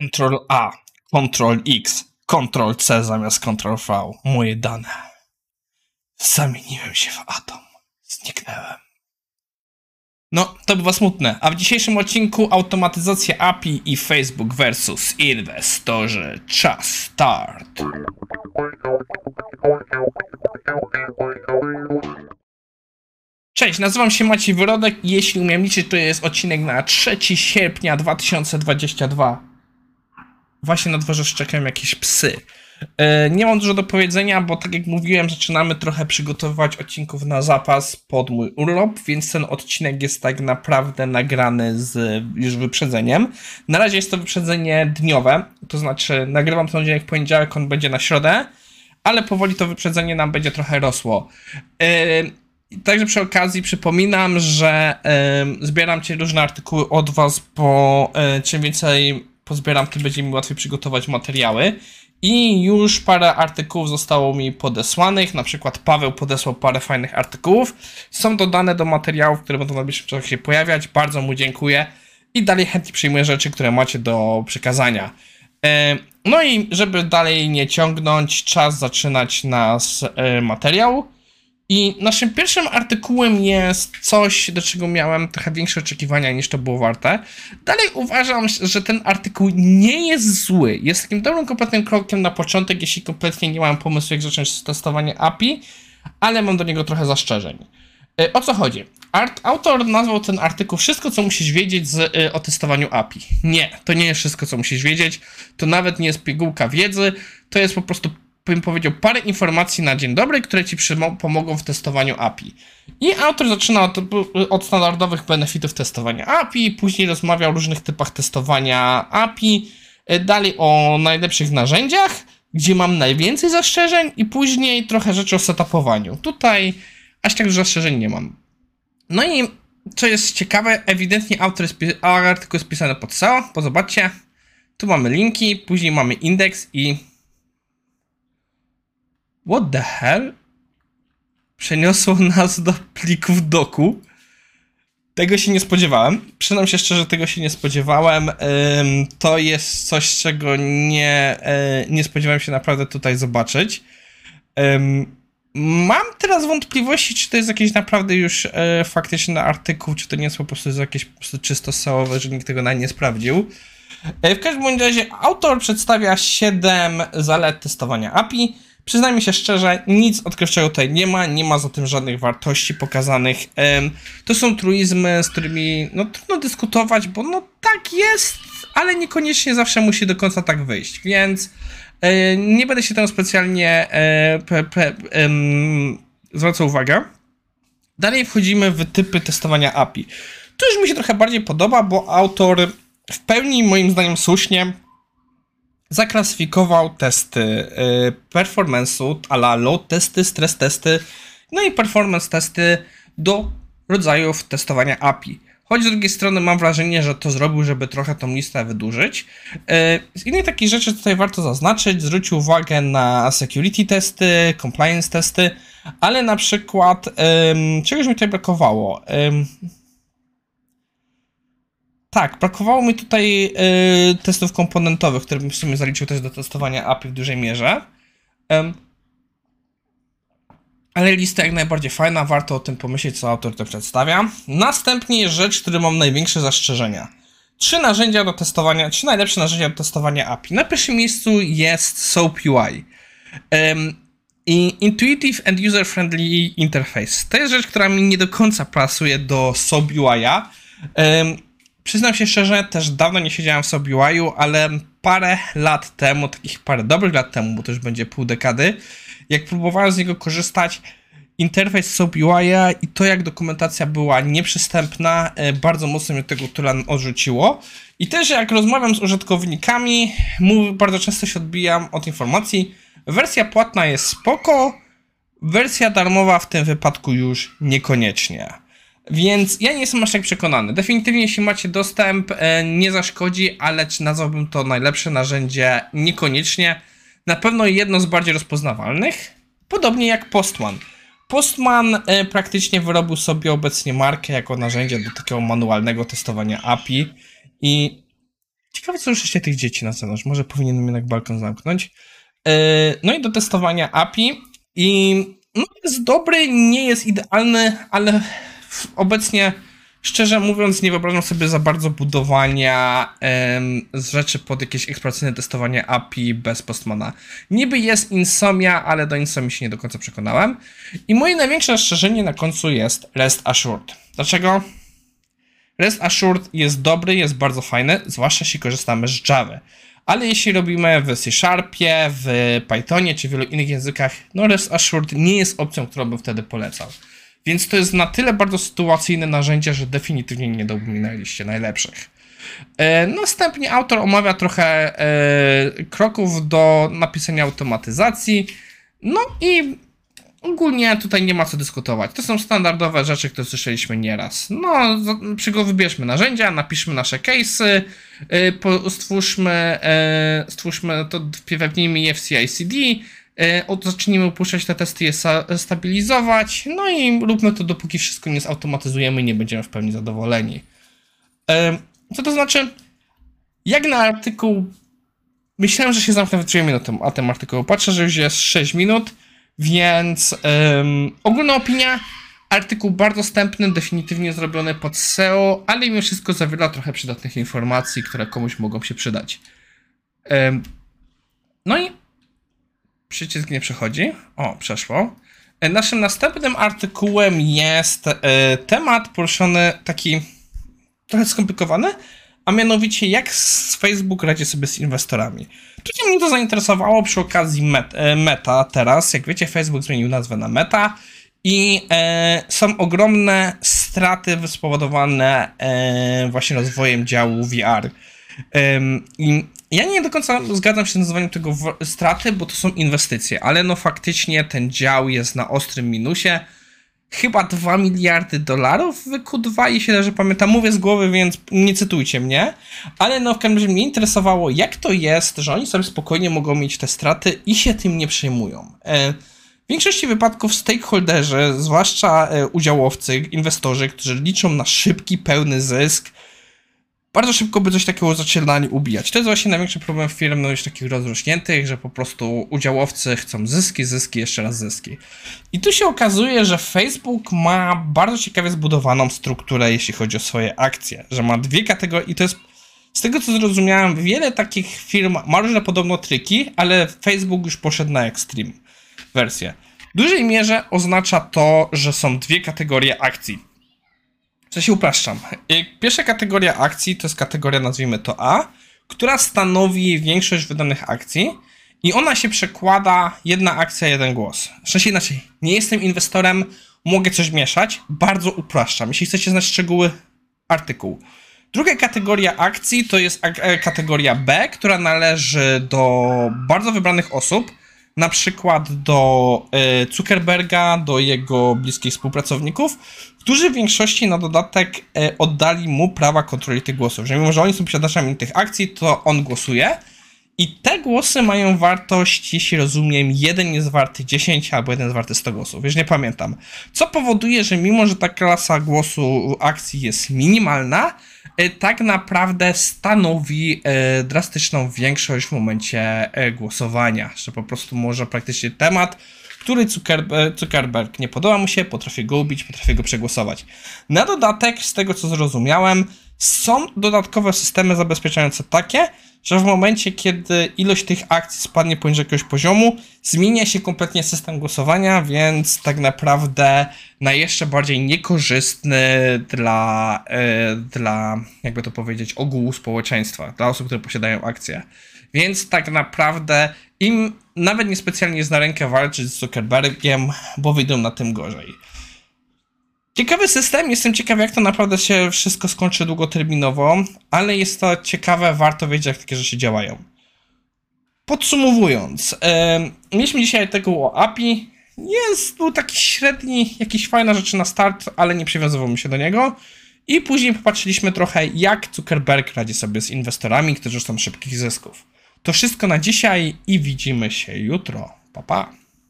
Ctrl A, Ctrl X, Ctrl C zamiast Ctrl V. Moje dane. Zamieniłem się w atom. Zniknęłem. No, to bywa smutne. A w dzisiejszym odcinku automatyzacja API i Facebook versus inwestorzy. Czas start. Cześć, nazywam się Maciej Wyrodek i jeśli umiem liczyć, to jest odcinek na 3 sierpnia 2022. Właśnie na dworze szczekają jakieś psy. E, Nie mam dużo do powiedzenia, bo tak jak mówiłem, zaczynamy trochę przygotowywać odcinków na zapas pod mój urlop, więc ten odcinek jest tak naprawdę nagrany z już wyprzedzeniem. Na razie jest to wyprzedzenie dniowe, to znaczy nagrywam ten odcinek w poniedziałek, on będzie na środę, ale powoli to wyprzedzenie nam będzie trochę rosło. E, Także przy okazji przypominam, że zbieram ci różne artykuły od Was, bo y, czym więcej pozbieram, tym będzie mi łatwiej przygotować materiały. I już parę artykułów zostało mi podesłanych, na przykład Paweł podesłał parę fajnych artykułów. Są dodane do materiałów, które będą na najbliższym czasie się pojawiać. Bardzo mu dziękuję i dalej chętnie przyjmuję rzeczy, które macie do przekazania. E, No i żeby dalej nie ciągnąć, czas zaczynać nasz e, materiał. I naszym pierwszym artykułem jest coś, do czego miałem trochę większe oczekiwania niż to było warte. Dalej uważam, że ten artykuł nie jest zły. Jest takim dobrym, kompletnym krokiem na początek, jeśli kompletnie nie mam pomysłu, jak zacząć testowanie API, ale mam do niego trochę zastrzeżeń. E, O co chodzi? Art, autor nazwał ten artykuł Wszystko, co musisz wiedzieć z, y, o testowaniu API. Nie, to nie jest wszystko, co musisz wiedzieć. To nawet nie jest pigułka wiedzy. To jest po prostu bym powiedział, parę informacji na dzień dobry, które ci pomogą w testowaniu API. I autor zaczyna od, od standardowych benefitów testowania API, później rozmawia o różnych typach testowania API, e, dalej o najlepszych narzędziach, gdzie mam najwięcej zastrzeżeń i później trochę rzeczy o setupowaniu. Tutaj aż tak dużo zastrzeżeń nie mam. No i co jest ciekawe, ewidentnie autor jest, artykuł jest pisany pod SEO, bo zobaczcie, tu mamy linki, później mamy indeks i What the hell? Przeniosło nas do plików doku. Tego się nie spodziewałem. Przyznam się szczerze, tego się nie spodziewałem. To jest coś, czego nie, e, nie spodziewałem się naprawdę tutaj zobaczyć. Mam teraz wątpliwości, czy to jest jakiś naprawdę już e, faktyczny artykuł, czy to nie jest po prostu jakieś po prostu czysto sałowe, że nikt tego nawet nie sprawdził. E, W każdym razie autor przedstawia 7 zalet testowania API. Przyznajmy się szczerze, nic odkrywczego tutaj nie ma, nie ma za tym żadnych wartości pokazanych. To są truizmy, z którymi no, trudno dyskutować, bo no tak jest, ale niekoniecznie zawsze musi do końca tak wyjść, więc e, nie będę się temu specjalnie e, pe, pe, em, zwracał uwagę. Dalej wchodzimy w typy testowania API. Tu już mi się trochę bardziej podoba, bo autor w pełni moim zdaniem słusznie zaklasyfikował testy y, performance'u, ala load testy, stres testy, no i performance testy do rodzajów testowania API. Choć z drugiej strony mam wrażenie, że to zrobił, żeby trochę tą listę wydłużyć. Y, Z innej takiej rzeczy tutaj warto zaznaczyć, zwróć uwagę na security testy, compliance testy, ale na przykład czegoś mi tutaj brakowało. Tak, brakowało mi tutaj y, testów komponentowych, które bym w sumie zaliczył też do testowania API w dużej mierze. Ale lista jak najbardziej fajna, warto o tym pomyśleć, co autor to przedstawia. Następnie jest rzecz, który mam największe zastrzeżenia. Trzy narzędzia do testowania, trzy najlepsze narzędzia do testowania API. Na pierwszym miejscu jest SOAP UI. I Intuitive and User-Friendly Interface. To jest rzecz, która mi nie do końca pasuje do SOAP UI'a. Em, Przyznam się szczerze, też dawno nie siedziałem w SoapUI-u, ale parę lat temu, takich parę dobrych lat temu, bo to już będzie pół dekady, jak próbowałem z niego korzystać, interfejs SoapUI i to jak dokumentacja była nieprzystępna, e, bardzo mocno mnie tego tula odrzuciło. I też jak rozmawiam z użytkownikami, bardzo często się odbijam od informacji, wersja płatna jest spoko, wersja darmowa w tym wypadku już niekoniecznie. Więc ja nie jestem aż tak przekonany. Definitywnie, jeśli macie dostęp, e, nie zaszkodzi, ale czy nazwałbym to najlepsze narzędzie? Niekoniecznie. Na pewno jedno z bardziej rozpoznawalnych, podobnie jak Postman. Postman e, praktycznie wyrobił sobie obecnie markę jako narzędzie do takiego manualnego testowania API i ciekawe, co jeszcze tych dzieci na zewnątrz. Może powinienem jednak balkon zamknąć. Yy, no i do testowania API. I no, jest dobry, nie jest idealny, ale obecnie Szczerze mówiąc, nie wyobrażam sobie za bardzo budowania em, z rzeczy pod jakieś eksploracyjne testowanie API bez Postmana. Niby jest Insomnia, ale do Insomni się nie do końca przekonałem. I moje największe zastrzeżenie na końcu jest REST Assured. Dlaczego? REST Assured jest dobry, jest bardzo fajny, zwłaszcza jeśli korzystamy z Java. Ale jeśli robimy w C Sharpie, w Pythonie czy wielu innych językach, no REST Assured nie jest opcją, którą bym wtedy polecał. Więc to jest na tyle bardzo sytuacyjne narzędzie, że definitywnie nie dałbym najlepszych. E, następnie autor omawia trochę e, kroków do napisania automatyzacji. No i ogólnie tutaj nie ma co dyskutować. To są standardowe rzeczy, które słyszeliśmy nieraz. No, wybierzmy narzędzia, napiszmy nasze case'y, e, stwórzmy, stwórzmy to, wewnijmy je w CI/CD, E, zacznijmy upuszczać te testy, je stabilizować, no i róbmy to, dopóki wszystko nie zautomatyzujemy i nie będziemy w pełni zadowoleni. E, co to znaczy? Jak na artykuł, myślałem, że się zamknę w 2 minuty, a ten artykuł patrzę, że już jest 6 minut, więc um, ogólna opinia, artykuł bardzo dostępny, definitywnie zrobiony pod SEO, ale mimo wszystko zawiera trochę przydatnych informacji, które komuś mogą się przydać. Um, no i Przycisk nie przechodzi. O, przeszło. E, naszym następnym artykułem jest e, temat poruszony taki trochę skomplikowany, a mianowicie jak Facebook radzi sobie z inwestorami. Tutaj mnie to zainteresowało przy okazji Meta, e, Meta teraz. Jak wiecie, Facebook zmienił nazwę na Meta i są ogromne straty spowodowane właśnie rozwojem działu VR. I ja nie do końca zgadzam się z nazywaniem tego straty, bo to są inwestycje, ale no faktycznie ten dział jest na ostrym minusie. Chyba 2 miliardy dolarów w Q2, jeśli dobrze pamiętam. Mówię z głowy, więc nie cytujcie mnie. Ale no w każdym razie mnie interesowało, jak to jest, że oni sobie spokojnie mogą mieć te straty i się tym nie przejmują. E, w większości wypadków stakeholderzy, zwłaszcza e, udziałowcy, inwestorzy, którzy liczą na szybki, pełny zysk, bardzo szybko by coś takiego zaczynali ubijać. To jest właśnie największy problem firm no już takich rozrośniętych, że po prostu udziałowcy chcą zyski, zyski, jeszcze raz zyski. I tu się okazuje, że Facebook ma bardzo ciekawie zbudowaną strukturę, jeśli chodzi o swoje akcje, że ma dwie kategorie i to jest z tego co zrozumiałem, wiele takich firm ma różne podobno triki, ale Facebook już poszedł na Extreme wersję. W dużej mierze oznacza to, że są dwie kategorie akcji co się upraszczam. Pierwsza kategoria akcji to jest kategoria, nazwijmy to A, która stanowi większość wydanych akcji i ona się przekłada jedna akcja, jeden głos. Szczęście inaczej, nie jestem inwestorem, mogę coś mieszać, bardzo upraszczam. Jeśli chcecie znać szczegóły, artykuł. Druga kategoria akcji to jest e, kategoria B, która należy do bardzo wybranych osób, na przykład do e, Zuckerberga, do jego bliskich współpracowników, którzy w większości na dodatek e, oddali mu prawa kontroli tych głosów. Że mimo, że oni są posiadaczami tych akcji, to on głosuje. I te głosy mają wartość, jeśli rozumiem, jeden jest warty 10 albo jeden jest warty 100 głosów, już nie pamiętam. Co powoduje, że mimo, że ta klasa głosu akcji jest minimalna, e, tak naprawdę stanowi e, drastyczną większość w momencie głosowania, że po prostu może praktycznie temat który Zuckerberg, Zuckerberg nie podoba mu się, potrafi go ubić, potrafi go przegłosować. Na dodatek, z tego co zrozumiałem, są dodatkowe systemy zabezpieczające takie, że w momencie, kiedy ilość tych akcji spadnie poniżej jakiegoś poziomu, zmienia się kompletnie system głosowania, więc tak naprawdę na jeszcze bardziej niekorzystny dla, yy, dla jakby to powiedzieć, ogółu społeczeństwa, dla osób, które posiadają akcje. Więc tak naprawdę im nawet niespecjalnie jest na rękę walczyć z Zuckerbergiem, bo wyjdą na tym gorzej. Ciekawy system, jestem ciekaw jak to naprawdę się wszystko skończy długoterminowo, ale jest to ciekawe, warto wiedzieć jak takie rzeczy działają. Podsumowując, yy, mieliśmy dzisiaj tego o API, jest, był taki średni, jakiś fajna rzeczy na start, ale nie przywiązywałem się do niego. I później popatrzyliśmy trochę, jak Zuckerberg radzi sobie z inwestorami, którzy chcą szybkich zysków. To wszystko na dzisiaj i widzimy się jutro. Pa, pa.